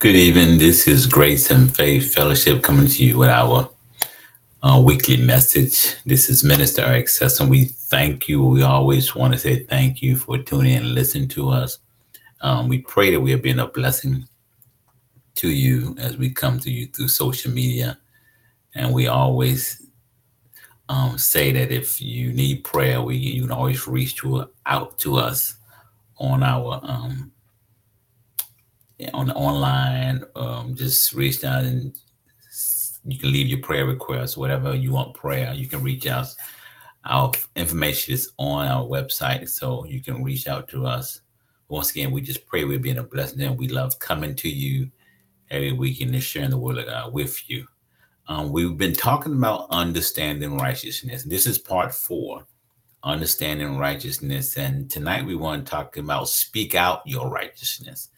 Good evening. This is Grace and Faith Fellowship coming to you with our uh, weekly message. This is Minister Eric and we thank you. We always want to say thank you for tuning in and listening to us. Um, we pray that we have been a blessing to you as we come to you through social media. And we always um, say that if you need prayer, we you can always reach to, out to us on our um, on online. Um, just reach out and you can leave your prayer requests, whatever you want prayer. You can reach out. Our information is on our website, so you can reach out to us. Once again, we just pray we're being a blessing, and we love coming to you every week and sharing the word of God with you. Um, we've been talking about understanding righteousness. This is part four, understanding righteousness, and tonight we want to talk about speak out your righteousness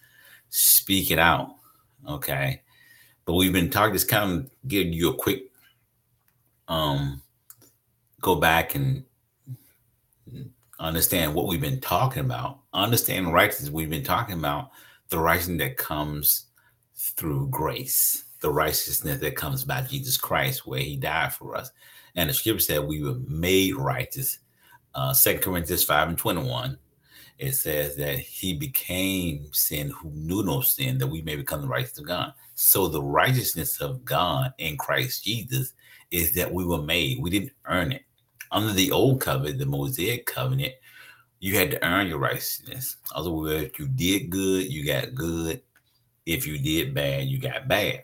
speak it out. Okay. But we've been talking, just kind of give you a quick um go back and understand what we've been talking about. Understand righteousness. We've been talking about the righteousness that comes through grace, the righteousness that comes by Jesus Christ, where he died for us. And the scripture said we were made righteous. Uh, 2 Corinthians 5 and 21 it says that he became sin who knew no sin, that we may become the righteousness of God. So the righteousness of God in Christ Jesus is that we were made. We didn't earn it. Under the old covenant, the Mosaic covenant, you had to earn your righteousness. Other words, you did good, you got good. If you did bad, you got bad.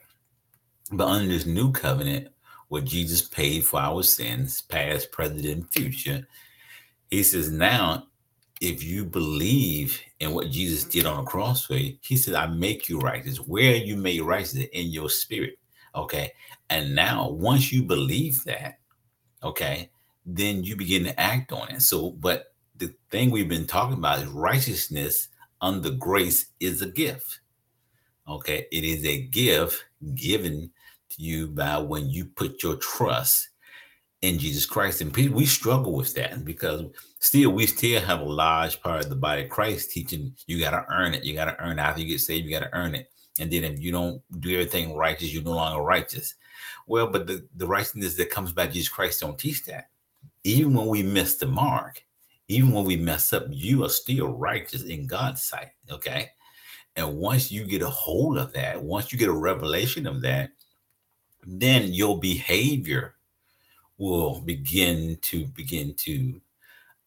But under this new covenant, where Jesus paid for our sins, past, present, and future, he says now if you believe in what Jesus did on the cross for you, he said, I make you righteous. Where you made righteous in your spirit. Okay. And now, once you believe that, okay, then you begin to act on it. So, but the thing we've been talking about is righteousness under grace is a gift. Okay. It is a gift given to you by when you put your trust in Jesus Christ. And we struggle with that because still we still have a large part of the body of Christ teaching you got to earn it. You got to earn it. After you get saved, you got to earn it. And then if you don't do everything righteous, you're no longer righteous. Well, but the, the righteousness that comes by Jesus Christ don't teach that. Even when we miss the mark, even when we mess up, you are still righteous in God's sight. Okay. And once you get a hold of that, once you get a revelation of that, then your behavior will begin to begin to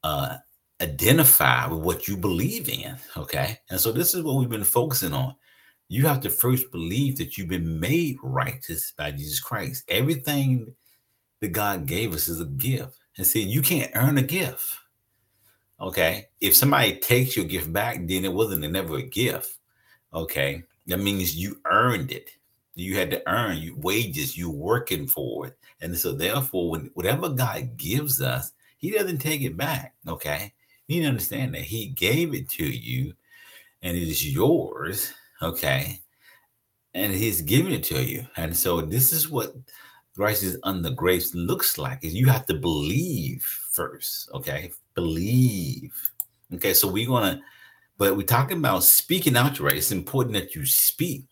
uh, identify with what you believe in. Okay. And so this is what we've been focusing on. You have to first believe that you've been made righteous by Jesus Christ. Everything that God gave us is a gift. And see, you can't earn a gift. Okay. If somebody takes your gift back, then it wasn't never a gift. Okay. That means you earned it. You had to earn wages, you working for it. And so therefore, when whatever God gives us, he doesn't take it back. Okay. You need to understand that he gave it to you and it is yours. Okay. And he's giving it to you. And so this is what righteousness under grace looks like is you have to believe first. Okay. Believe. Okay. So we're gonna, but we're talking about speaking out your right. It's important that you speak.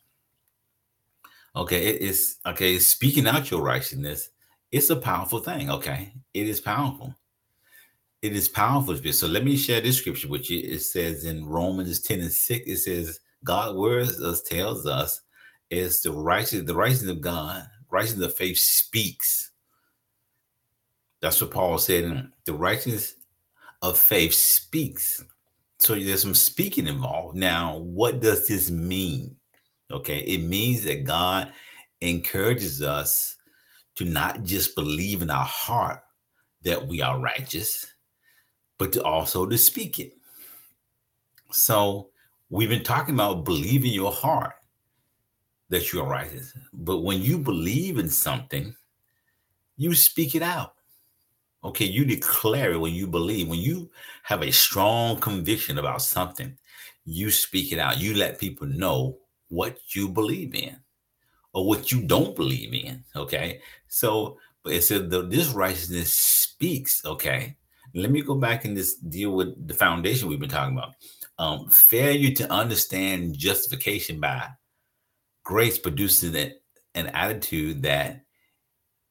Okay, it is okay. Speaking out your righteousness, it's a powerful thing. Okay, it is powerful it is powerful. So let me share this scripture with you. It says in Romans 10 and 6, it says, God words us tells us is the righteous, the righteousness of God, righteousness of faith speaks. That's what Paul said. The righteousness of faith speaks. So there's some speaking involved. Now, what does this mean? Okay, it means that God encourages us to not just believe in our heart that we are righteous, but to also to speak it. So we've been talking about believing your heart that you are righteous. But when you believe in something, you speak it out. Okay, you declare it when you believe. When you have a strong conviction about something, you speak it out. You let people know what you believe in or what you don't believe in. Okay, so but it said the, this righteousness speaks. Okay, let me go back and just deal with the foundation we've been talking about. Um, failure to understand justification by grace produces an, an attitude that,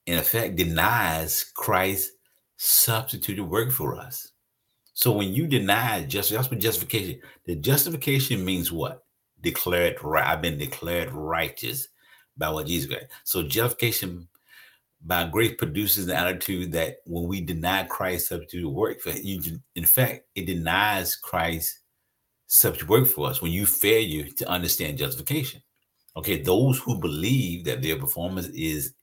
in effect, denies Christ's substituted work for us. So when you deny just that's what justification. The justification means what? Declared right. I've been declared righteous by what Jesus did. So justification by grace produces the attitude that when we deny Christ's substitute work for you, in fact, it denies Christ's substitute work for us when you fail to understand justification. Okay, those who believe that their performance is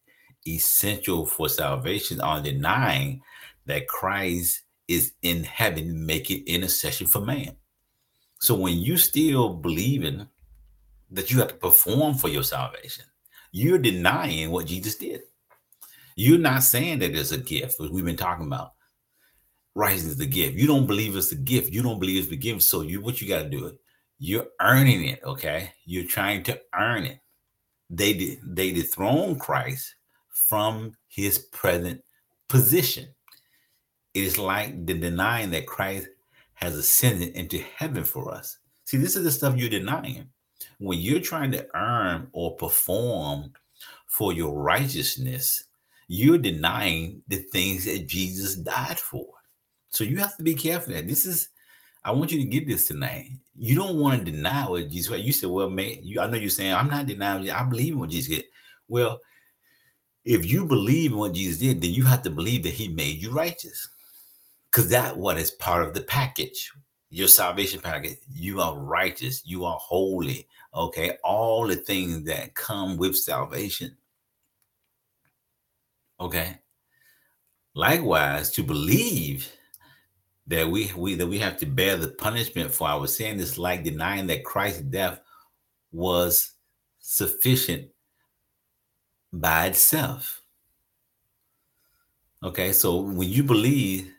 essential for salvation are denying that Christ is in heaven making intercession for man. So when you still believing that you have to perform for your salvation, you're denying what Jesus did. You're not saying that it's a gift, as we've been talking about. Rising is the gift. You don't believe it's a gift. You don't believe it's the gift. So you what you got to do it. You're earning it, okay? You're trying to earn it. They did they dethrone Christ from his present position. It is like the denying that Christ has ascended into heaven for us. See, this is the stuff you're denying. When you're trying to earn or perform for your righteousness, you're denying the things that Jesus died for. So you have to be careful that this is I want you to get this tonight. You don't want to deny what Jesus. You said, "Well, man, you, I know you're saying I'm not denying. I believe in what Jesus did." Well, if you believe in what Jesus did, then you have to believe that He made you righteous because that what is part of the package your salvation package you are righteous you are holy okay all the things that come with salvation. Okay. Likewise to believe that we, we that we have to bear the punishment for our sin is like denying that christ's death was sufficient by itself. Okay so when you believe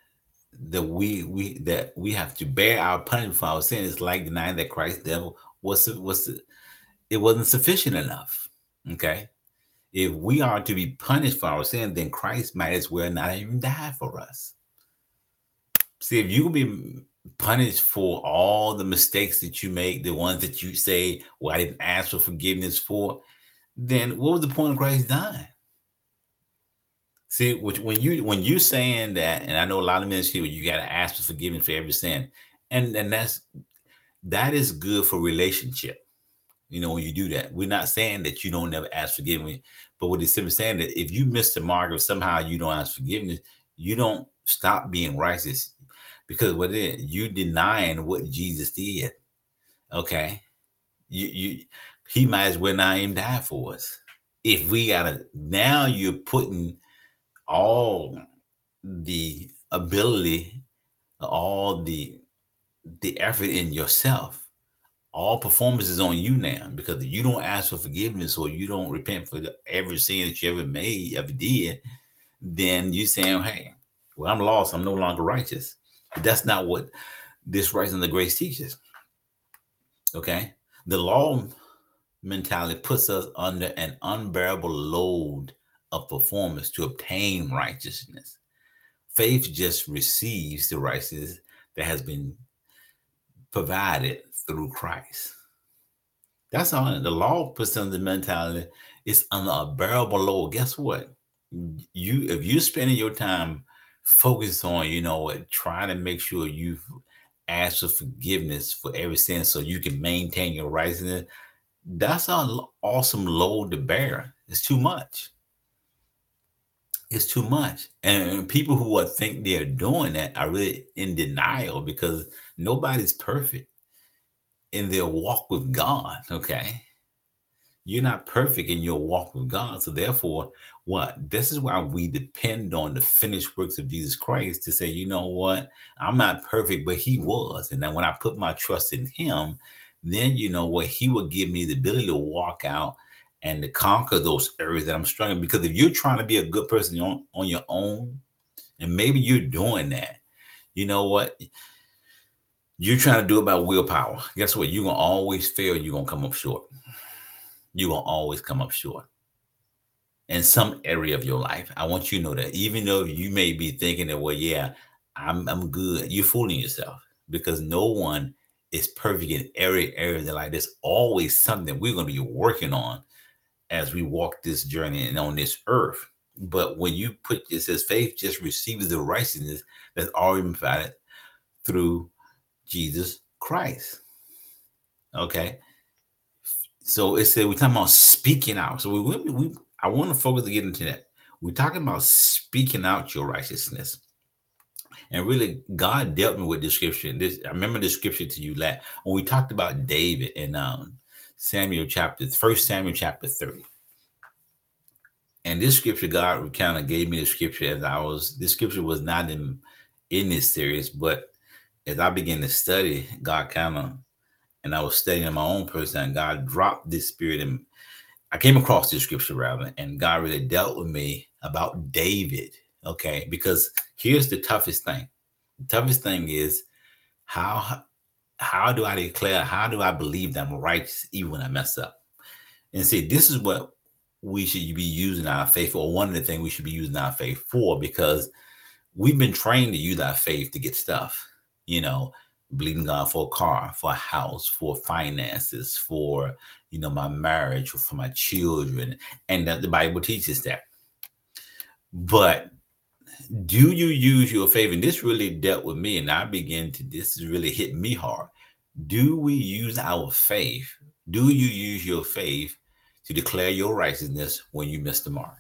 that we we that we have to bear our punishment for our sin is like denying that Christ's devil was was it wasn't sufficient enough. Okay, if we are to be punished for our sin, then Christ might as well not even die for us. See, if you can be punished for all the mistakes that you make, the ones that you say, "Well, I didn't ask for forgiveness for," then what was the point of Christ dying? See, which when you when you saying that, and I know a lot of ministry you got to ask for forgiveness for every sin, and and that's that is good for relationship. You know, when you do that, we're not saying that you don't never ask forgiveness, but what he's simply saying that if you miss the mark or somehow you don't ask forgiveness, you don't stop being righteous because what it is, you denying what Jesus did. Okay, you you he might as well not even die for us. If we gotta now, you're putting all the ability, all the the effort in yourself. All performance is on you now because you don't ask for forgiveness or you don't repent for every sin that you ever made, ever did, then you're saying, "Hey, well, I'm lost. I'm no longer righteous." That's not what this rising the grace teaches. Okay, the law mentality puts us under an unbearable load of performance to obtain righteousness. Faith just receives the righteousness that has been provided through Christ. That's all. The law puts on the mentality it's under a bearable load. Guess what? You if you're spending your time focused on, you know, trying to make sure you ask for forgiveness for every sin so you can maintain your righteousness, that's an awesome load to bear. It's too much it's too much. And people who are think they're doing that are really in denial because nobody's perfect in their walk with God. Okay. You're not perfect in your walk with God. So therefore, what? This is why we depend on the finished works of Jesus Christ to say, you know what? I'm not perfect, but he was. And then when I put my trust in him, then you know what? He will give me the ability to walk out and to conquer those areas that I'm struggling. Because if you're trying to be a good person on, on your own, and maybe you're doing that, you know what? You're trying to do it by willpower. Guess what? You're gonna always fail, you're gonna come up short. You're gonna always come up short in some area of your life. I want you to know that even though you may be thinking that, well, yeah, I'm I'm good, you're fooling yourself because no one is perfect in every area. Like there's always something we're going to be working on as we walk this journey and on this earth. But when you put it says faith just receives the righteousness that's already provided through Jesus Christ. Okay. So it said we're talking about speaking out. So we, we, we I want to focus to get into that. We're talking about speaking out your righteousness. And really, God dealt me with description. This I remember the scripture to you last when we talked about David and um, Samuel chapter, first Samuel chapter 30. And this scripture, God kind of gave me the scripture as I was, this scripture was not in in this series, but as I began to study, God kind of, and I was studying my own person, and God dropped this spirit and I came across this scripture rather, and God really dealt with me about David. Okay, because here's the toughest thing. The toughest thing is how how do I declare, how do I believe that I'm righteous even when I mess up? And see, this is what we should be using our faith, or one of the things we should be using our faith for, because we've been trained to use our faith to get stuff, you know, believing God for a car, for a house, for finances, for you know my marriage, or for my children, and that the Bible teaches that. But do you use your faith? And this really dealt with me, and I began to. This is really hit me hard. Do we use our faith? Do you use your faith to declare your righteousness when you miss the mark?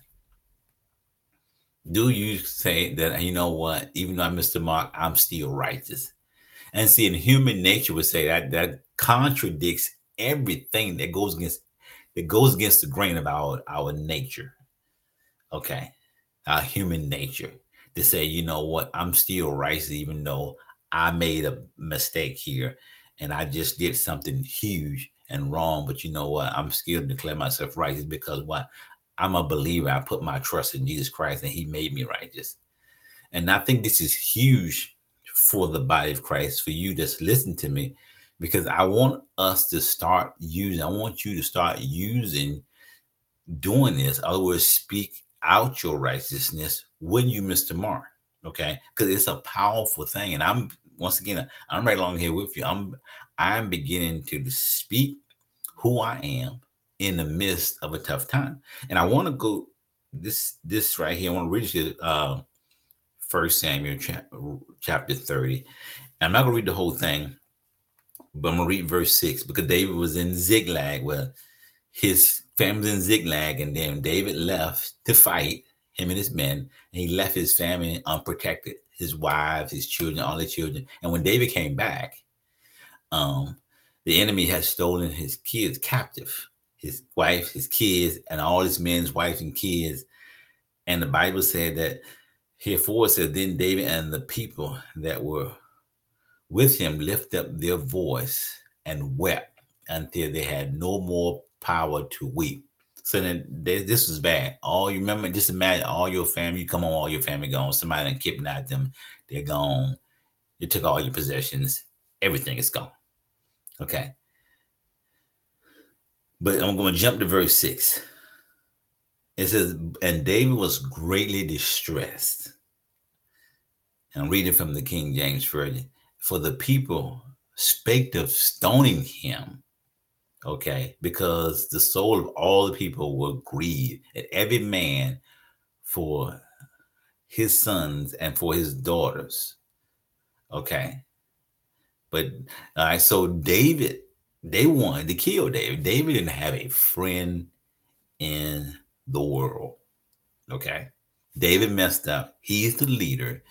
Do you say that you know what? Even though I missed the mark, I'm still righteous? And see, in human nature would say that that contradicts everything that goes against that goes against the grain of our our nature. Okay, our human nature to say, you know what, I'm still righteous even though I made a mistake here and I just did something huge and wrong. But you know what, I'm still declare myself righteous because what I'm a believer. I put my trust in Jesus Christ and He made me righteous. And I think this is huge for the body of Christ, for you just listen to me, because I want us to start using, I want you to start using doing this. In other words, speak out your righteousness when you miss the mark. Okay. Because it's a powerful thing. And I'm once again, I'm right along here with you. I'm I'm beginning to speak who I am in the midst of a tough time. And I want to go this this right here. I want to read you uh First Samuel chapter 30. I'm not gonna read the whole thing, but I'm gonna read verse six because David was in Ziklag where his family's in Ziklag, and then David left to fight him and his men, and he left his family unprotected, his wives, his children, all the children. And when David came back, um, the enemy had stolen his kids captive, his wife, his kids, and all his men's wives and kids. And the Bible said that Herefore said, Then David and the people that were with him lift up their voice and wept until they had no more power to weep. So then they, this was bad. All you remember, just imagine all your family, you come on, all your family gone. Somebody done kidnapped them, they're gone. You took all your possessions, everything is gone. Okay. But I'm going to jump to verse six. It says, and David was greatly distressed. And I'm reading from the King James Version. For the people spake of stoning him. Okay, because the soul of all the people will grieve, and every man for his sons and for his daughters. Okay. But all right, so David, they wanted to kill David. David didn't have a friend in the world. Okay. David messed up. He's the leader.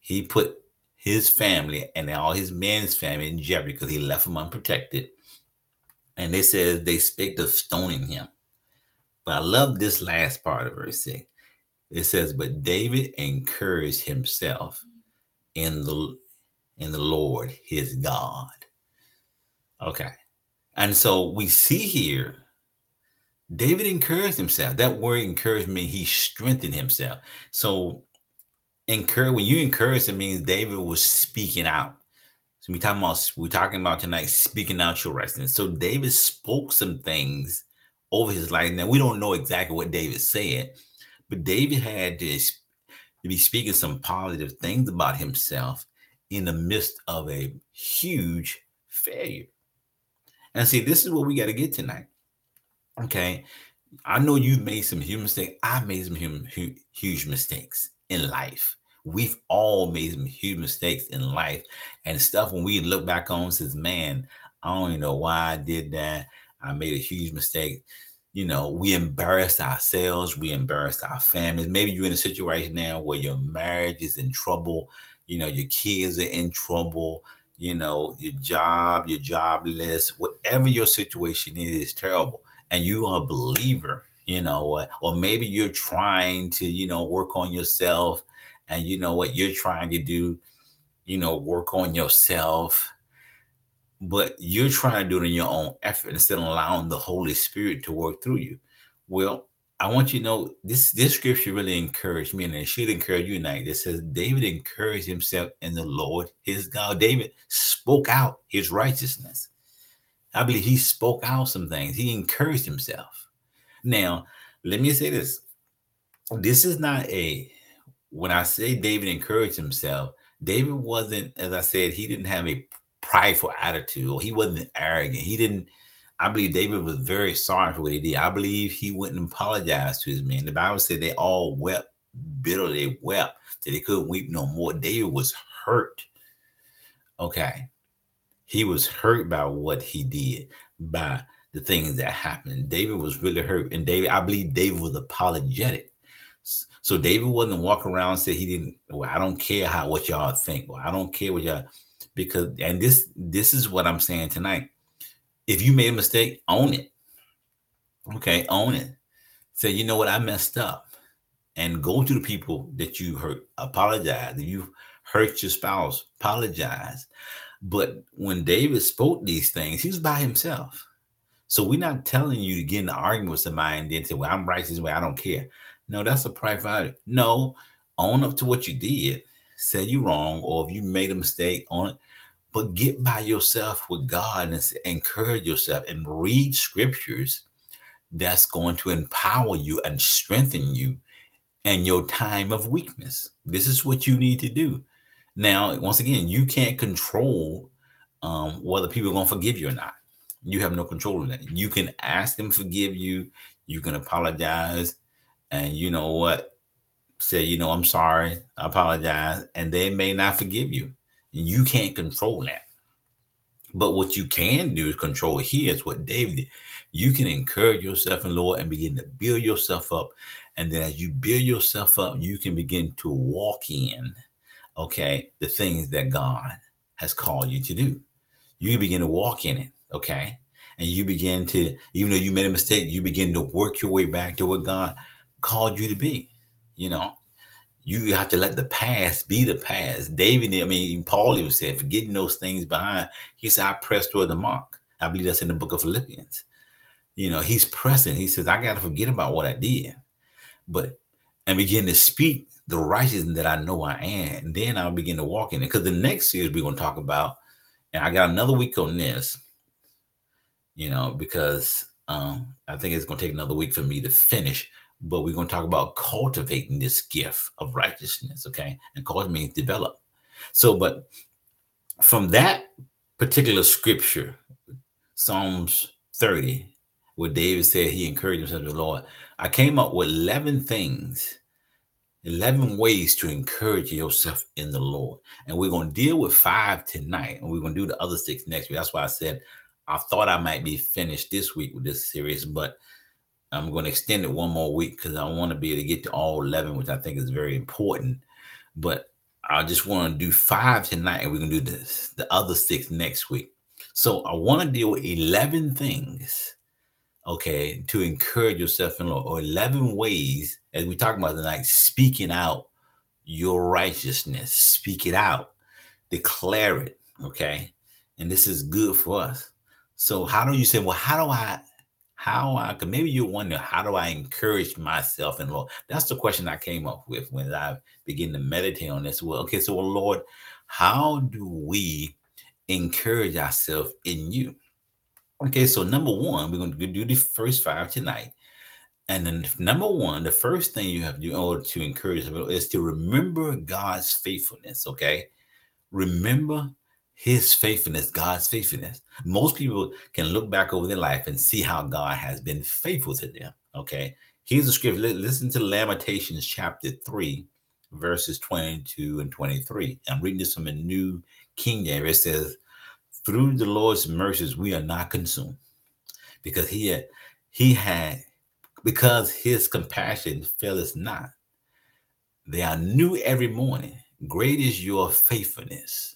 He put his family and all his men's family in jeopardy because he left them unprotected. And they said they speak of stoning him. But I love this last part of verse 6. It says, But David encouraged himself in the in the Lord his God. Okay. And so we see here David encouraged himself. That word encouragement, he strengthened himself. So encourage when you encourage, it means David was speaking out. So we talking about we're talking about tonight speaking out your righteousness. So David spoke some things over his life. Now we don't know exactly what David said, but David had to, to be speaking some positive things about himself in the midst of a huge failure. And see, this is what we got to get tonight. Okay. I know you've made some huge mistakes. I've made some huge mistakes in life. We've all made some huge mistakes in life and stuff when we look back on says, man, I don't even know why I did that. I made a huge mistake. You know, we embarrassed ourselves, we embarrassed our families. Maybe you're in a situation now where your marriage is in trouble, you know, your kids are in trouble, you know, your job, you're jobless, whatever your situation is, is terrible. And you are a believer, you know, or maybe you're trying to, you know, work on yourself and you know what you're trying to do, you know, work on yourself, but you're trying to do it in your own effort instead of allowing the Holy Spirit to work through you. Well, I want you to know this this scripture really encouraged me, and it should encourage you tonight. It says David encouraged himself in the Lord his God. David spoke out his righteousness. I believe he spoke out some things. He encouraged himself. Now, let me say this. This is not a when I say David encouraged himself, David wasn't, as I said, he didn't have a prideful attitude or he wasn't arrogant. He didn't, I believe David was very sorry for what he did. I believe he wouldn't apologize to his men. The Bible said they all wept bitterly, wept that they couldn't weep no more. David was hurt. Okay. He was hurt by what he did, by the things that happened. David was really hurt. And David, I believe David was apologetic. So David wasn't walking around and say he didn't. Well, I don't care how what y'all think. Well, I don't care what y'all because and this this is what I'm saying tonight. If you made a mistake, own it. Okay, own it. Say, you know what, I messed up. And go to the people that you hurt, apologize. You hurt your spouse, apologize. But when David spoke these things, he was by himself. So we're not telling you to get in an argument with somebody and then say, Well, I'm righteous way, I don't care. No, that's a private. No, own up to what you did. Say you wrong, or if you made a mistake on it, but get by yourself with God and encourage yourself and read scriptures that's going to empower you and strengthen you in your time of weakness. This is what you need to do. Now, once again, you can't control um, whether people are going to forgive you or not. You have no control of that. You can ask them to forgive you. You can apologize and you know what? Say you know i'm sorry. I apologize. And they may not forgive you. You can't control that. But what you can do is control here is what david did. You can encourage yourself in lord and begin to build yourself up. And then as you build yourself up you can begin to walk in okay the things that god has called you to do. You begin to walk in it okay? And you begin to even though you made a mistake you begin to work your way back to what god called you to be. You know, you have to let the past be the past. David, I mean, Paul even said, forgetting those things behind, he said, I press toward the mark. I believe that's in the book of Philippians. You know, he's pressing. He says, I got to forget about what I did, but and begin to speak the righteousness that I know I am. And then I'll begin to walk in it. Because the next series we're going to talk about, and I got another week on this, you know, because um, I think it's going to take another week for me to finish but we're going to talk about cultivating this gift of righteousness, okay? And cultivate means develop. So, but from that particular scripture, Psalms 30, where David said he encouraged himself to the Lord, I came up with 11 things, 11 ways to encourage yourself in the Lord. And we're going to deal with five tonight, and we're going to do the other six next week. That's why I said I thought I might be finished this week with this series, but I'm going to extend it one more week because I want to be able to get to all 11, which I think is very important. But I just want to do five tonight, and we're going to do this, the other six next week. So I want to deal with 11 things, okay, to encourage yourself in Lord, or 11 ways, as we talk about tonight, speaking out your righteousness. Speak it out, declare it, okay? And this is good for us. So how do you say, well, how do I how I could maybe you wonder how do I encourage myself in Lord? That's the question I came up with when I begin to meditate on this. Well, okay, so well, Lord, how do we encourage ourselves in you? Okay, so number one, we're going to do the first five tonight. And then number one, the first thing you have to do in order to encourage is to remember God's faithfulness. Okay. Remember his faithfulness, God's faithfulness. Most people can look back over their life and see how God has been faithful to them. Okay. Here's the scripture. Listen to Lamentations chapter 3, verses 22 and 23. I'm reading this from a New King James. It says, Through the Lord's mercies, we are not consumed. Because he had, he had, because his compassion faileth not. They are new every morning. Great is your faithfulness.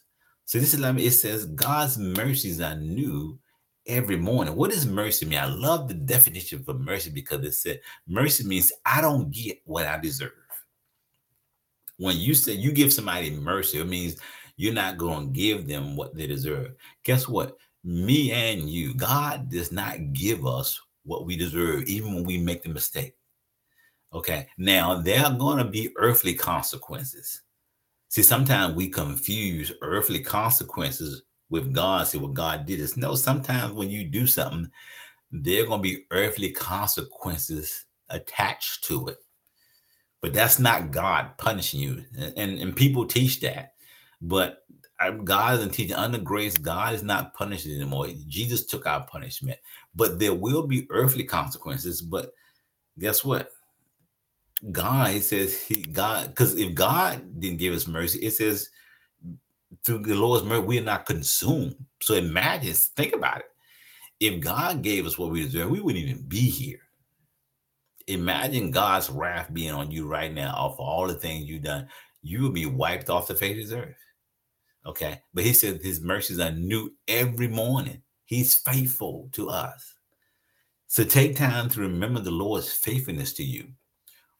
So this is it says God's mercies are new every morning. What does mercy mean? I love the definition for mercy because it said mercy means I don't get what I deserve. When you say you give somebody mercy, it means you're not going to give them what they deserve. Guess what? Me and you, God does not give us what we deserve, even when we make the mistake. Okay. Now, there are going to be earthly consequences. See, sometimes we confuse earthly consequences with God. See what God did is no, sometimes when you do something, there are going to be earthly consequences attached to it. But that's not God punishing you. And, and people teach that. But uh, God isn't teaching under grace, God is not punishing anymore. Jesus took our punishment. But there will be earthly consequences. But guess what? God, says he God, because if God didn't give us mercy, it says through the Lord's mercy, we are not consumed. So imagine, think about it. If God gave us what we deserve, we wouldn't even be here. Imagine God's wrath being on you right now off all the things you've done. You would be wiped off the face of the earth. Okay. But he said his mercies are new every morning. He's faithful to us. So take time to remember the Lord's faithfulness to you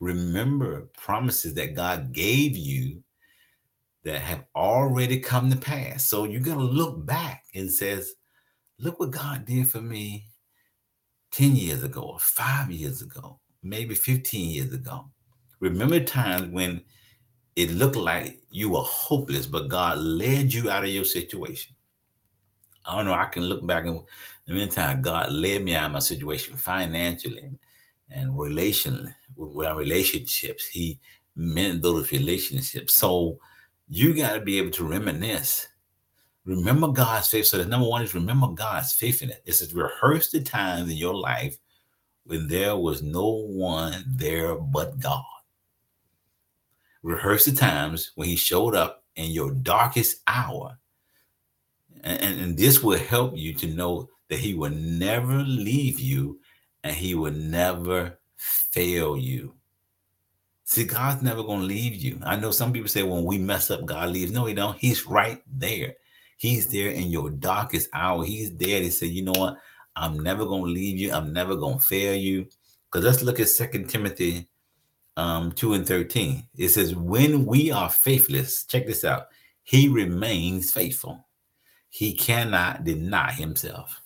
remember promises that God gave you that have already come to pass. So you're going to look back and says, look what God did for me 10 years ago or 5 years ago, maybe 15 years ago. Remember times when it looked like you were hopeless, but God led you out of your situation. I don't know. I can look back and the meantime, God led me out of my situation financially and relation with our relationships. He meant those relationships. So you got to be able to reminisce. Remember God's faith. So the number one is remember God's faith faithfulness. It says rehearse the times in your life when there was no one there but God. Rehearse the times when He showed up in your darkest hour. And, and, and this will help you to know that He will never leave you and He will never fail you. See, God's never going to leave you. I know some people say when we mess up, God leaves. No, he don't. He's right there. He's there in your darkest hour. He's there to say, you know what? I'm never going to leave you. I'm never going to fail you. Because let's look at Second Timothy um, 2 and 13. It says, when we are faithless, check this out. He remains faithful. He cannot deny himself.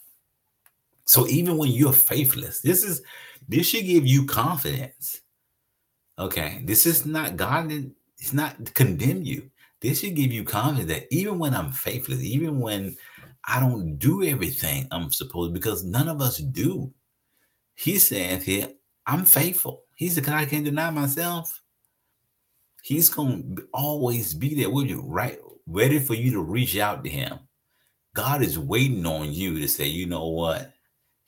So even when you're faithless, this is this should give you confidence. Okay, this is not God. It's not condemn you. This should give you confidence that even when I'm faithless, even when I don't do everything I'm supposed, because none of us do. He saying here, I'm faithful. He's the God I can't deny myself. He's going to always be there with you, right? Ready for you to reach out to him. God is waiting on you to say, you know what?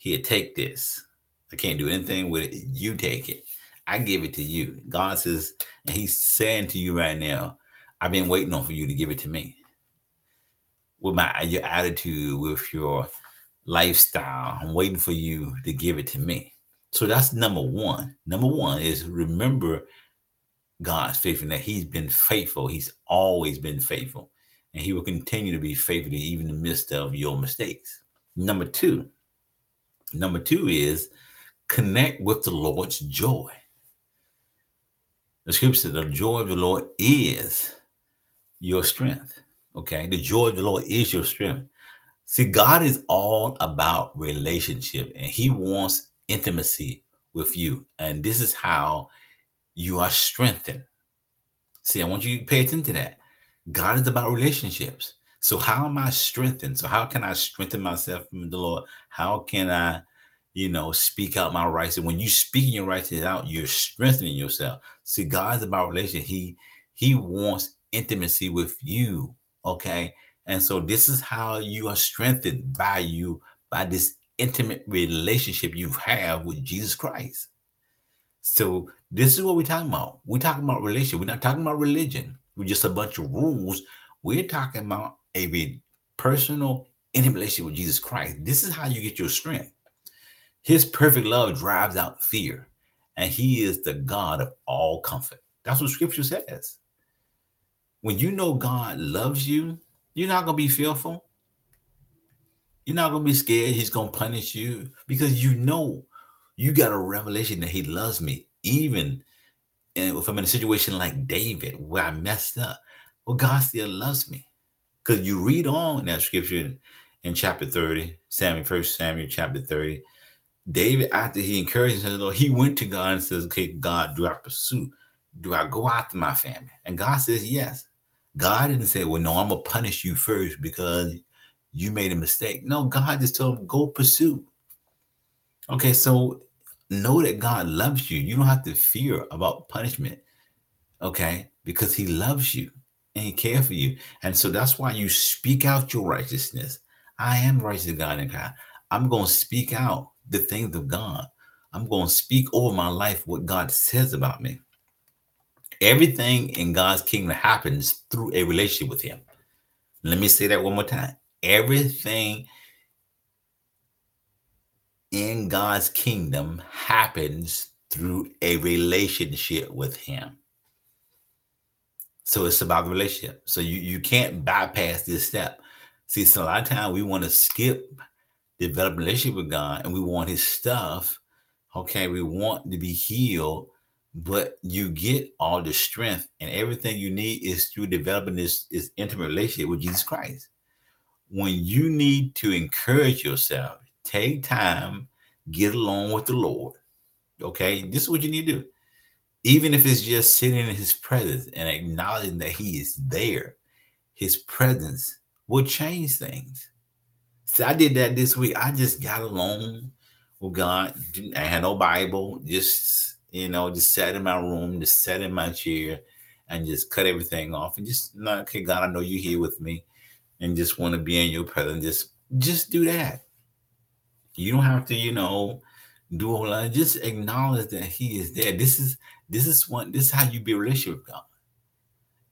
Here, take this. I can't do anything with it. You take it. I give it to you. God says, and He's saying to you right now, I've been waiting on for you to give it to me. With my your attitude, with your lifestyle, I'm waiting for you to give it to me. So that's number one. Number one is remember God's faithfulness. He's been faithful. He's always been faithful. And he will continue to be faithful even in the midst of your mistakes. Number two, number two is connect with the Lord's joy. The scripture says the joy of the Lord is your strength. Okay. The joy of the Lord is your strength. See, God is all about relationship and He wants intimacy with you. And this is how you are strengthened. See, I want you to pay attention to that. God is about relationships. So, how am I strengthened? So, how can I strengthen myself from the Lord? How can I you know, speak out my rights. And when you speaking your rights out, you're strengthening yourself. See, God's about relation. He He wants intimacy with you. Okay. And so this is how you are strengthened by you by this intimate relationship you have with Jesus Christ. So this is what we're talking about. We're talking about relationship. We're not talking about religion. We're just a bunch of rules. We're talking about a personal, intimate relationship with Jesus Christ. This is how you get your strength. His perfect love drives out fear, and He is the God of all comfort. That's what Scripture says. When you know God loves you, you're not going to be fearful. You're not going to be scared He's going to punish you because you know you got a revelation that He loves me, even if I'm in a situation like David where I messed up. Well, God still loves me. Because you read on that scripture in chapter 30, Samuel, first Samuel chapter 30. David, after he encouraged him, he went to God and says, Okay, God, do I pursue? Do I go after my family? And God says, Yes. God didn't say, Well, no, I'm gonna punish you first because you made a mistake. No, God just told him, Go pursue. Okay, so know that God loves you. You don't have to fear about punishment. Okay, because he loves you and he cares for you. And so that's why you speak out your righteousness. I am righteous God in God. I'm going to speak out the things of God. I'm going to speak over my life what God says about me. Everything in God's kingdom happens through a relationship with Him. Let me say that one more time. Everything in God's kingdom happens through a relationship with Him. So it's about the relationship. So you you can't bypass this step. See, so a lot of time we want to skip develop relationship with God and we want his stuff. Okay, we want to be healed, but you get all the strength and everything you need is through developing this, this intimate relationship with Jesus Christ. When you need to encourage yourself, take time, get along with the Lord. Okay, this is what you need to do even if it's just sitting in his presence and acknowledging that he is there, his presence will change things. See, I did that this week. I just got alone with God. I had no Bible, just you know, just sat in my room, just sat in my chair, and just cut everything off. And just like, okay, God, I know you're here with me, and just want to be in your presence. Just, just do that. You don't have to, you know, do all that. Just acknowledge that He is there. This is this is one. This is how you build relationship with God.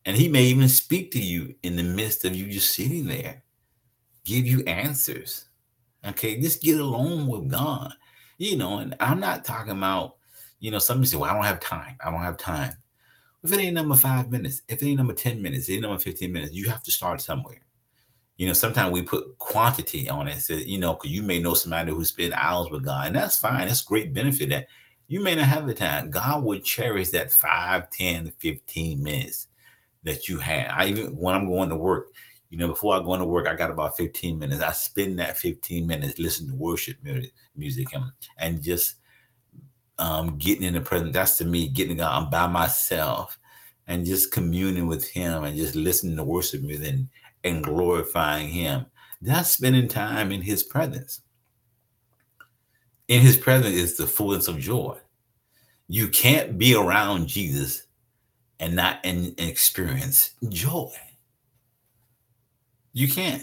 And He may even speak to you in the midst of you just sitting there, give you answers. Okay, just get along with God. You know, and I'm not talking about, you know, somebody say, "Well, I don't have time. I don't have time." If it ain't number five minutes, if it ain't number 10 minutes, it ain't number 15 minutes, you have to start somewhere. You know, sometimes we put quantity on it. So, you know, because you may know somebody who spent hours with God, and that's fine. That's great benefit that you may not have the time. God would cherish that 5, 10, 15 minutes that you have. I even when I'm going to work, you know, before I go into work, I got about 15 minutes. I spend that 15 minutes listening to worship music, and, and just um, getting in the presence. That's to me, getting God. I'm by myself and just communing with Him and just listening to worship music and and glorifying Him. That's spending time in His presence. In His presence is the fullness of joy. You can't be around Jesus and not and experience joy. You can't.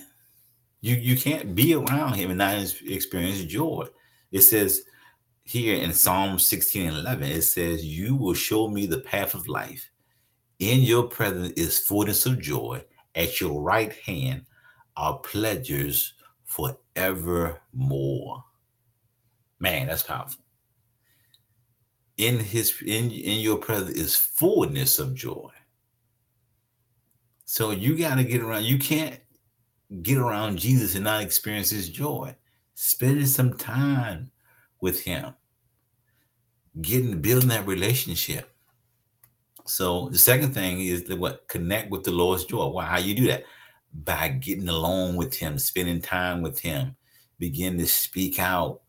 You you can't be around Him and not experience joy. It says here in Psalm 16 and 11, it says, You will show me the path of life. In your presence is fullness of joy at your right hand are pleasures forevermore. Man, that's powerful. In his in, in your presence is fullness of joy. So you got to get around. You can't get around Jesus and not experience his joy. Spending some time with him. Getting building that relationship. So the second thing is the what connect with the Lord's joy. Why? How you do that? By getting along with Him, spending time with Him, begin to speak out.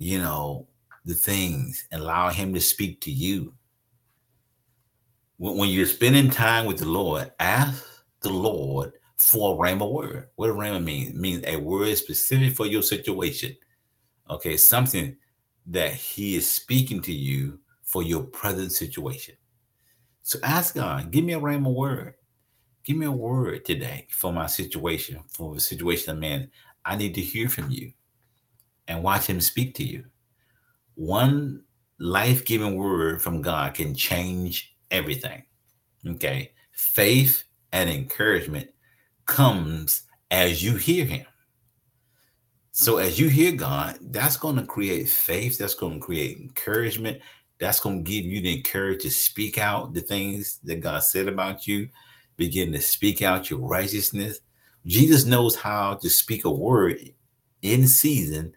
You know the things and allow Him to speak to you. When you're spending time with the Lord, ask the Lord for a rhema word. What a rhema means? It means a word specific for your situation. Okay, something that He is speaking to you for your present situation. So ask God, give me a rhema word. Give me a word today for my situation, for the situation I'm in. I need to hear from you and watch him speak to you. One life giving word from God can change everything. Okay. Faith and encouragement comes as you hear him. So as you hear God, that's going to create faith. That's going to create encouragement. That's going to give you the courage to speak out the things that God said about you. Begin to speak out your righteousness. Jesus knows how to speak a word in season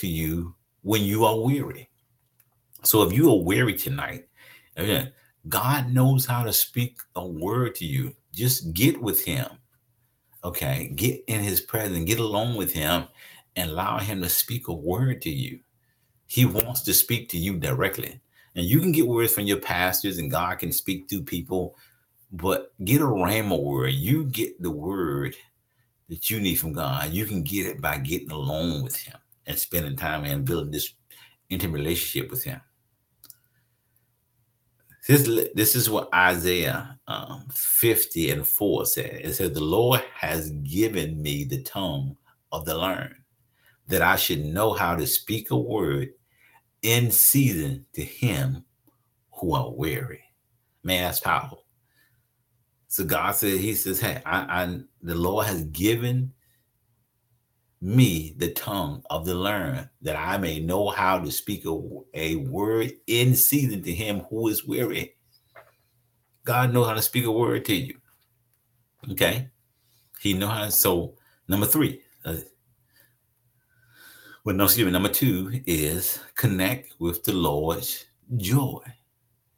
to you when you are weary. So if you are weary tonight, again, God knows how to speak a word to you. Just get with him. Okay. Get in his presence, get along with him and allow him to speak a word to you. He wants to speak to you directly. And you can get words from your pastors, and God can speak through people, but get a rhema word. You get the word that you need from God. You can get it by getting alone with Him and spending time and building this intimate relationship with Him. This, this is what Isaiah um, 50 and 4 said. It said, The Lord has given me the tongue of the learned that I should know how to speak a word in season to him who are weary. Man, that's powerful. So God said, He says, Hey, I, I the Lord has given me the tongue of the learned that I may know how to speak a, a word in season to him who is weary. God knows how to speak a word to you. Okay. He know how. So number three, uh, well, no, excuse me. Number two is connect with the Lord's joy.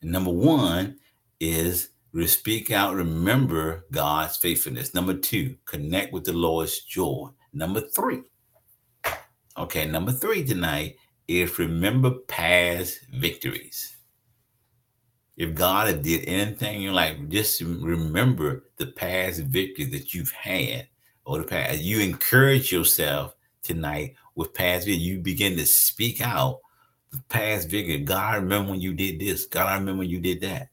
And number one is speak out, remember God's faithfulness. Number two, connect with the Lord's joy. Number three, okay, number three tonight is remember past victories. If God had did anything in your life, just remember the past victories that you've had or the past. You encourage yourself tonight with past video. You begin to speak out the past victory. God, I remember when you did this. God, I remember when you did that.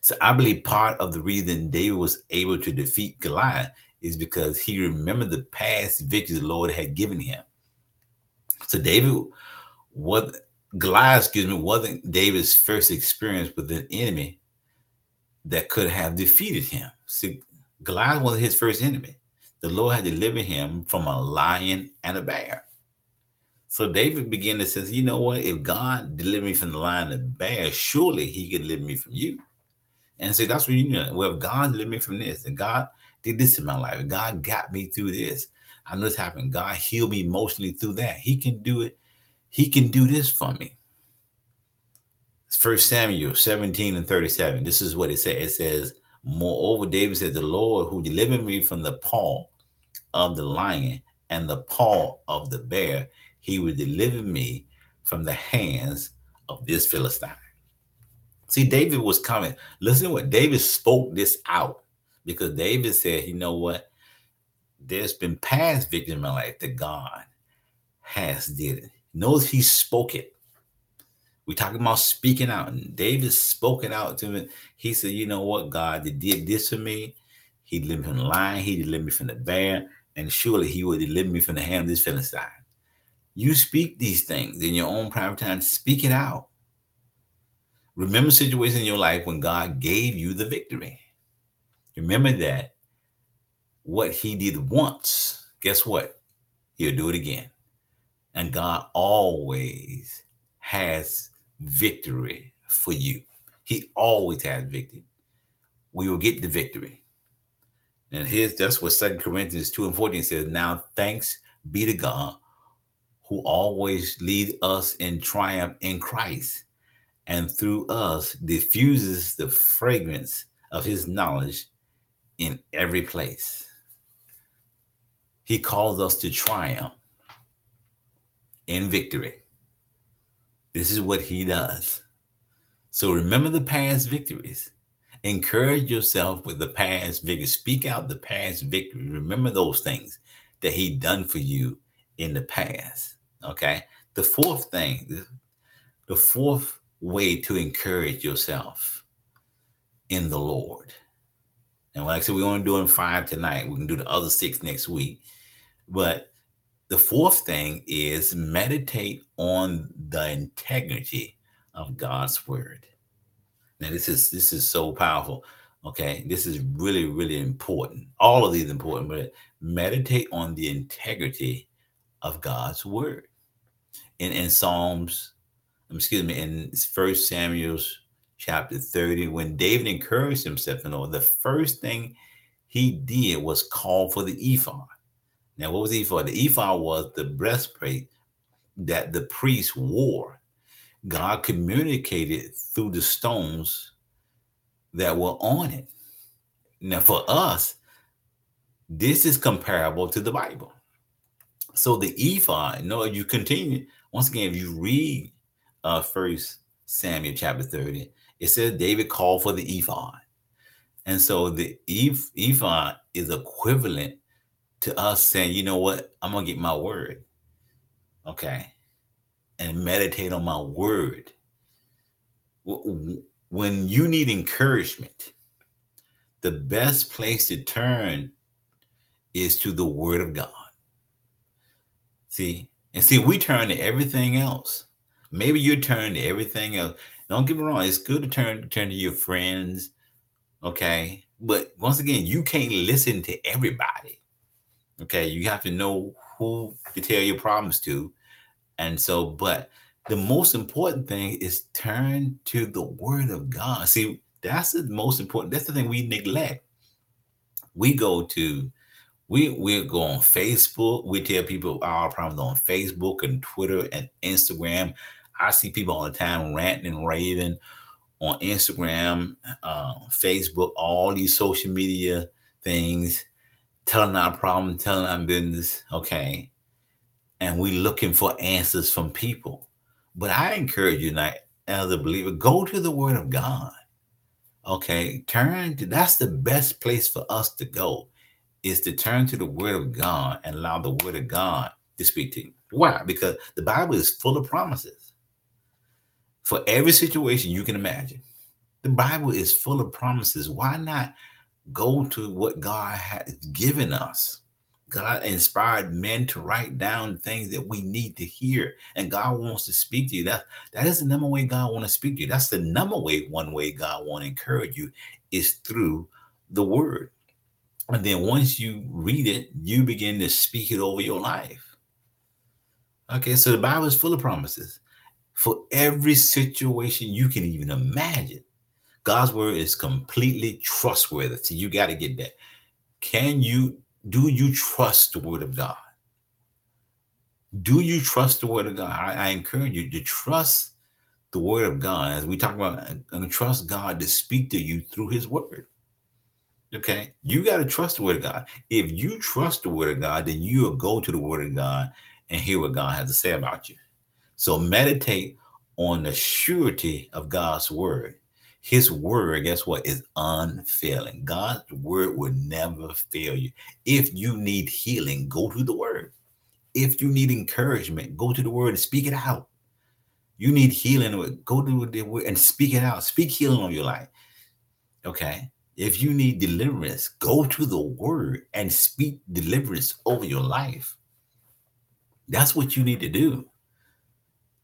So I believe part of the reason David was able to defeat Goliath is because he remembered the past victories the Lord had given him. So David what Goliath, excuse me, wasn't David's first experience with an enemy that could have defeated him. See, Goliath wasn't his first enemy. The Lord had delivered him from a lion and a bear. So David began to say, you know what? If God delivered me from the lion and the bear, surely he could deliver me from you. And so that's what you know. Well, if God delivered me from this, and God did this in my life, God got me through this. I know this happened. God healed me emotionally through that. He can do it. He can do this for me. First Samuel 17 and 37. This is what it says. It says, Moreover, David said, The Lord who delivered me from the paw of the lion and the paw of the bear, he would deliver me from the hands of this Philistine. See, David was coming. Listen to what David spoke this out because David said, you know what? There's been past victory in my life that God has did it. Knows he spoke it. We talking about speaking out, and David spoke it out to me. He said, "You know what, God, did this for me. He delivered me from the lion. He delivered me from the bear, and surely He will deliver me from the hand of this Philistine." You speak these things in your own private time. Speak it out. Remember situations in your life when God gave you the victory. Remember that what He did once, guess what? He'll do it again. And God always has victory for you. He always has victory. We will get the victory. And here's that's what Second Corinthians 2 and 14 says. Now thanks be to God who always lead us in triumph in Christ and through us diffuses the fragrance of his knowledge in every place. He calls us to triumph in victory. This is what he does. So remember the past victories. Encourage yourself with the past victories. Speak out the past victory. Remember those things that he done for you in the past. Okay. The fourth thing, the fourth way to encourage yourself in the Lord And like I said, we're only doing five tonight. We can do the other six next week. But the fourth thing is meditate on the integrity of God's word. Now, this is this is so powerful. Okay, this is really, really important. All of these important, but meditate on the integrity of God's word. In in Psalms, excuse me, in First Samuel's chapter 30, when David encouraged himself, you know, the first thing he did was call for the ephod. Now, what was the ephod? The ephod was the breastplate that the priest wore. God communicated through the stones that were on it. Now, for us, this is comparable to the Bible. So the ephod, no, you continue. Once again, if you read uh first Samuel chapter 30, it says David called for the ephod. And so the ephod is equivalent to us saying, you know what, I'm gonna get my word. Okay. And meditate on my word. When you need encouragement, the best place to turn is to the word of God. See, and see, we turn to everything else. Maybe you turn to everything else. Don't get me wrong, it's good to turn turn to your friends, okay? But once again, you can't listen to everybody. Okay, you have to know who to tell your problems to. And so, but the most important thing is turn to the word of God. See, that's the most important. That's the thing we neglect. We go to we we go on Facebook. We tell people our problems on Facebook and Twitter and Instagram. I see people all the time ranting and raving on Instagram, uh, Facebook, all these social media things, telling our problem, telling our business. Okay, and we looking for answers from people. But I encourage you, tonight, as a believer, go to the Word of God. Okay, turn to that's the best place for us to go is to turn to the Word of God and allow the Word of God to speak to you. Why? Because the Bible is full of promises for every situation you can imagine. The Bible is full of promises. Why not go to what God has given us? God inspired men to write down things that we need to hear, and God wants to speak to you. That that is the number way God want to speak to you. That's the number way one way God want to encourage you is through the Word. And then once you read it, you begin to speak it over your life. Okay, so the Bible is full of promises for every situation you can even imagine. God's word is completely trustworthy. So you got to get that. Can you, do you trust the word of God? Do you trust the word of God? I, I encourage you to trust the word of God. As we talk about, uh, and trust God to speak to you through his word. Okay, you got to trust the word of God. If you trust the word of God, then you will go to the word of God and hear what God has to say about you. So meditate on the surety of God's word. His word, guess what, is unfailing. God's word will never fail you. If you need healing, go to the word. If you need encouragement, go to the word and speak it out. You need healing, go to the word and speak it out. Speak healing on your life. Okay. If you need deliverance, go to the word and speak deliverance over your life. That's what you need to do.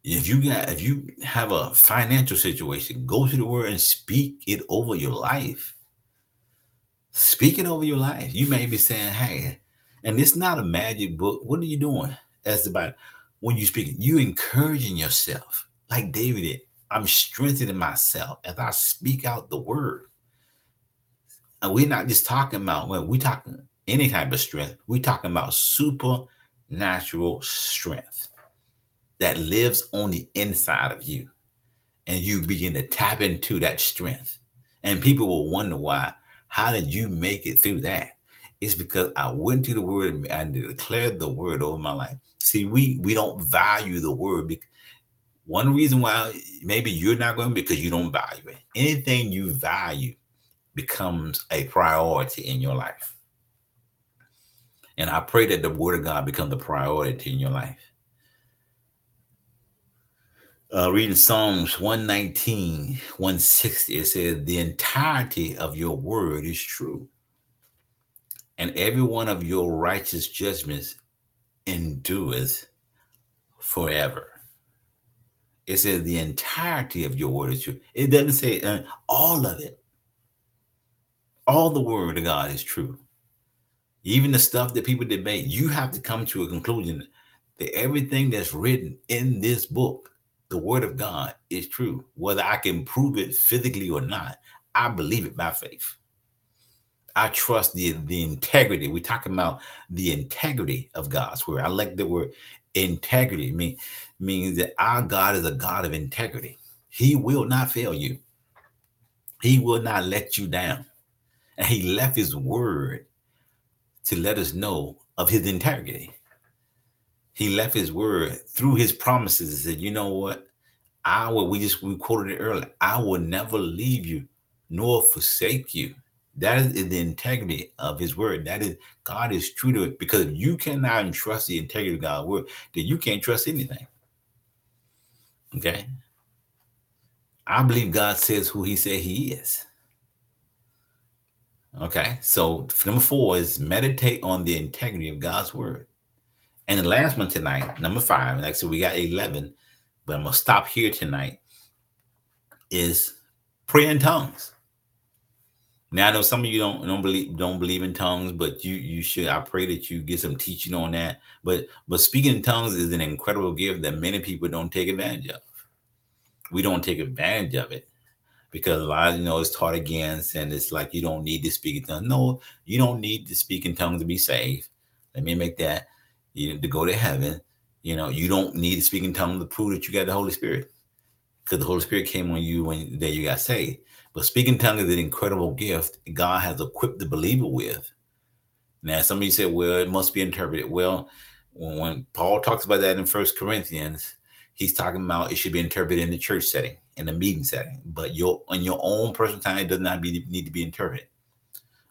If you got if you have a financial situation, go to the word and speak it over your life. Speak it over your life. You may be saying, hey, and it's not a magic book. What are you doing? As the Bible, when you speak, you encouraging yourself, like David did. I'm strengthening myself as I speak out the word. And we're not just talking about when we talking any type of strength. We're talking about supernatural strength that lives on the inside of you. And you begin to tap into that strength. And people will wonder why. How did you make it through that? It's because I went to the word and declared the word over my life. See, we we don't value the word. One reason why maybe you're not going because you don't value it. Anything you value becomes a priority in your life. And I pray that the word of God become the priority in your life. Uh, reading Psalms 119, 160, it says, The entirety of your word is true. and every one of your righteous judgments endureth forever. It says the entirety of your word is true. It doesn't say uh, all of it. All the word of God is true. Even the stuff that people debate, you have to come to a conclusion that everything that's written in this book, the word of God, is true. Whether I can prove it physically or not, I believe it by faith. I trust the the integrity. We're talking about the integrity of God's word. I like the word integrity. Mean means that our God is a God of integrity. He will not fail you. He will not let you down. And he left his word to let us know of his integrity. He left his word through his promises and said, you know what? I will, we just we quoted it earlier. I will never leave you nor forsake you. That is the integrity of his word. That is God is true to it because you cannot trust the integrity of God's word, then you can't trust anything. Okay. I believe God says who he said he is. Okay. So number four is meditate on the integrity of God's word. And the last one tonight, number five, like I said, we got 11, but I'm going to stop here tonight, is pray in tongues. Now I know some of you don't don't believe don't believe in tongues, but you you should. I pray that you get some teaching on that. But but speaking in tongues is an incredible gift that many people don't take advantage of. We don't take advantage of it because a lot of you know it's taught against, and it's like you don't need to speak in tongues. No, you don't need to speak in tongues to be saved. Let me make that you to go to heaven. You know, you don't need to speak in tongues to prove that you got the Holy Spirit, because the Holy Spirit came on you when that you got saved. But speaking tongue is an incredible gift God has equipped the believer with. Now, somebody said, well, it must be interpreted. Well, when Paul talks about that in First Corinthians, he's talking about it should be interpreted in the church setting, in the meeting setting. But your on your own personal time, it does not be, need to be interpreted.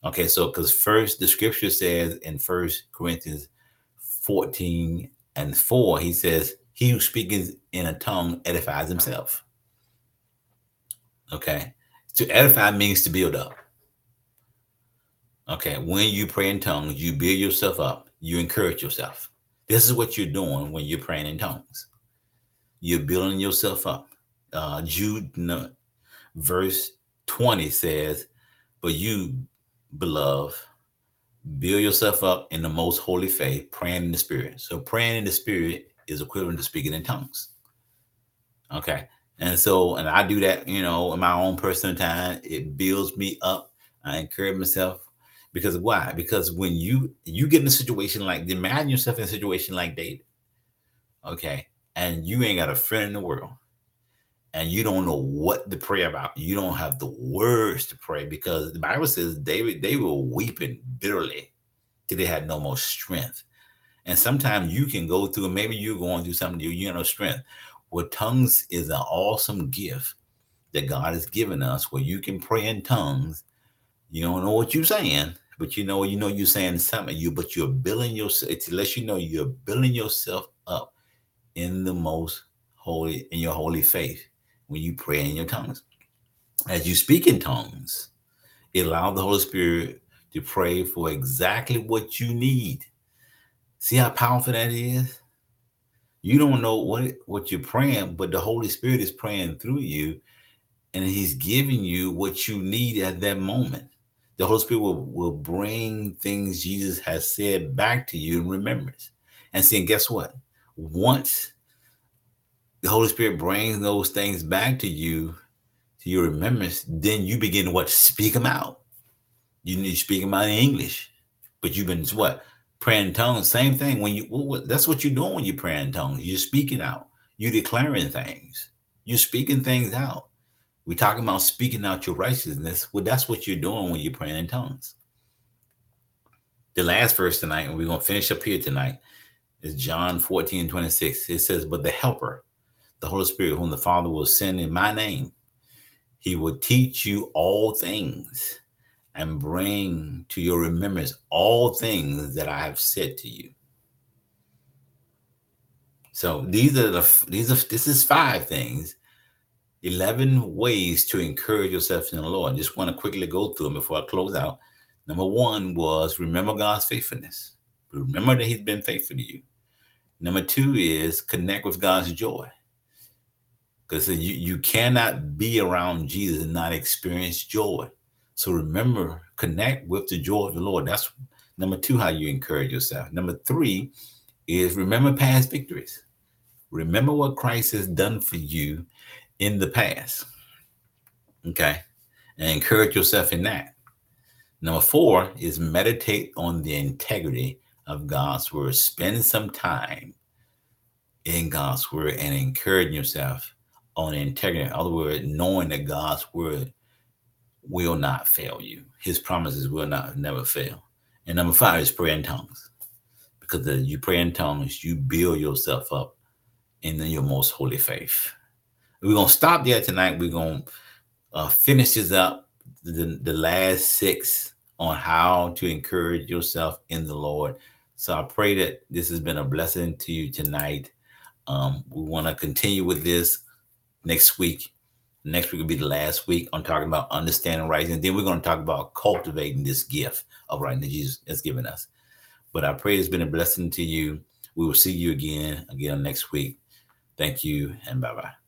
Okay, so because first the scripture says in First Corinthians 14 and 4, he says, He who speaks in a tongue edifies himself. Okay. To edify means to build up. Okay, when you pray in tongues, you build yourself up, you encourage yourself. This is what you're doing when you're praying in tongues. You're building yourself up. Uh, Jude no, verse 20 says, But you, beloved, build yourself up in the most holy faith, praying in the spirit. So praying in the spirit is equivalent to speaking in tongues. Okay. And so, and I do that, you know, in my own personal time. It builds me up. I encourage myself because why? Because when you you get in a situation like imagine yourself in a situation like David, okay, and you ain't got a friend in the world, and you don't know what to pray about. You don't have the words to pray because the Bible says David they were weeping bitterly till they had no more strength. And sometimes you can go through, maybe you're going through something you know strength. Well, tongues is an awesome gift that God has given us where you can pray in tongues. You don't know what you're saying, but you know, you know you're saying something, you but you're building yourself, it lets you know you're building yourself up in the most holy, in your holy faith when you pray in your tongues. As you speak in tongues, it allows the Holy Spirit to pray for exactly what you need. See how powerful that is? You don't know what what you're praying, but the Holy Spirit is praying through you, and He's giving you what you need at that moment. The Holy Spirit will, will bring things Jesus has said back to you in remembrance. And see, guess what? Once the Holy Spirit brings those things back to you, to your remembrance, then you begin to what? Speak them out. You need to speak them out in English. But you've been what? praying in tongues, same thing. When you well, that's what you're doing when you're praying in tongues. You're speaking out. You're declaring things. You're speaking things out. We're talking about speaking out your righteousness. Well, that's what you're doing when you're praying in tongues. The last verse tonight, and we're gonna finish up here tonight, is John 14, 26. It says, But the helper, the Holy Spirit, whom the Father will send in my name, he will teach you all things and bring to your remembrance all things that I have said to you. So these are the these are this is five things, 11 ways to encourage yourself in the Lord. Just want to quickly go through them before I close out. Number one was remember God's faithfulness. Remember that He's been faithful to you. Number two is connect with God's joy. Because you, you cannot be around Jesus and not experience joy. So remember, connect with the joy of the Lord. That's number two, how you encourage yourself. Number three is remember past victories. Remember what Christ has done for you in the past. Okay. And encourage yourself in that. Number four is meditate on the integrity of God's word. Spend some time in God's word and encourage yourself on integrity. In other words, knowing that God's word will not fail you. His promises will not never fail. And number five is pray in tongues. Because as you pray in tongues, you build yourself up in your most holy faith. We're gonna stop there tonight. We're gonna uh, finish this up the, the last six on how to encourage yourself in the Lord. So I pray that this has been a blessing to you tonight. Um, we want to continue with this next week. Next week will be the last week on talking about understanding writing. Then we're going to talk about cultivating this gift of writing that Jesus has given us. But I pray it's been a blessing to you. We will see you again again next week. Thank you and bye bye.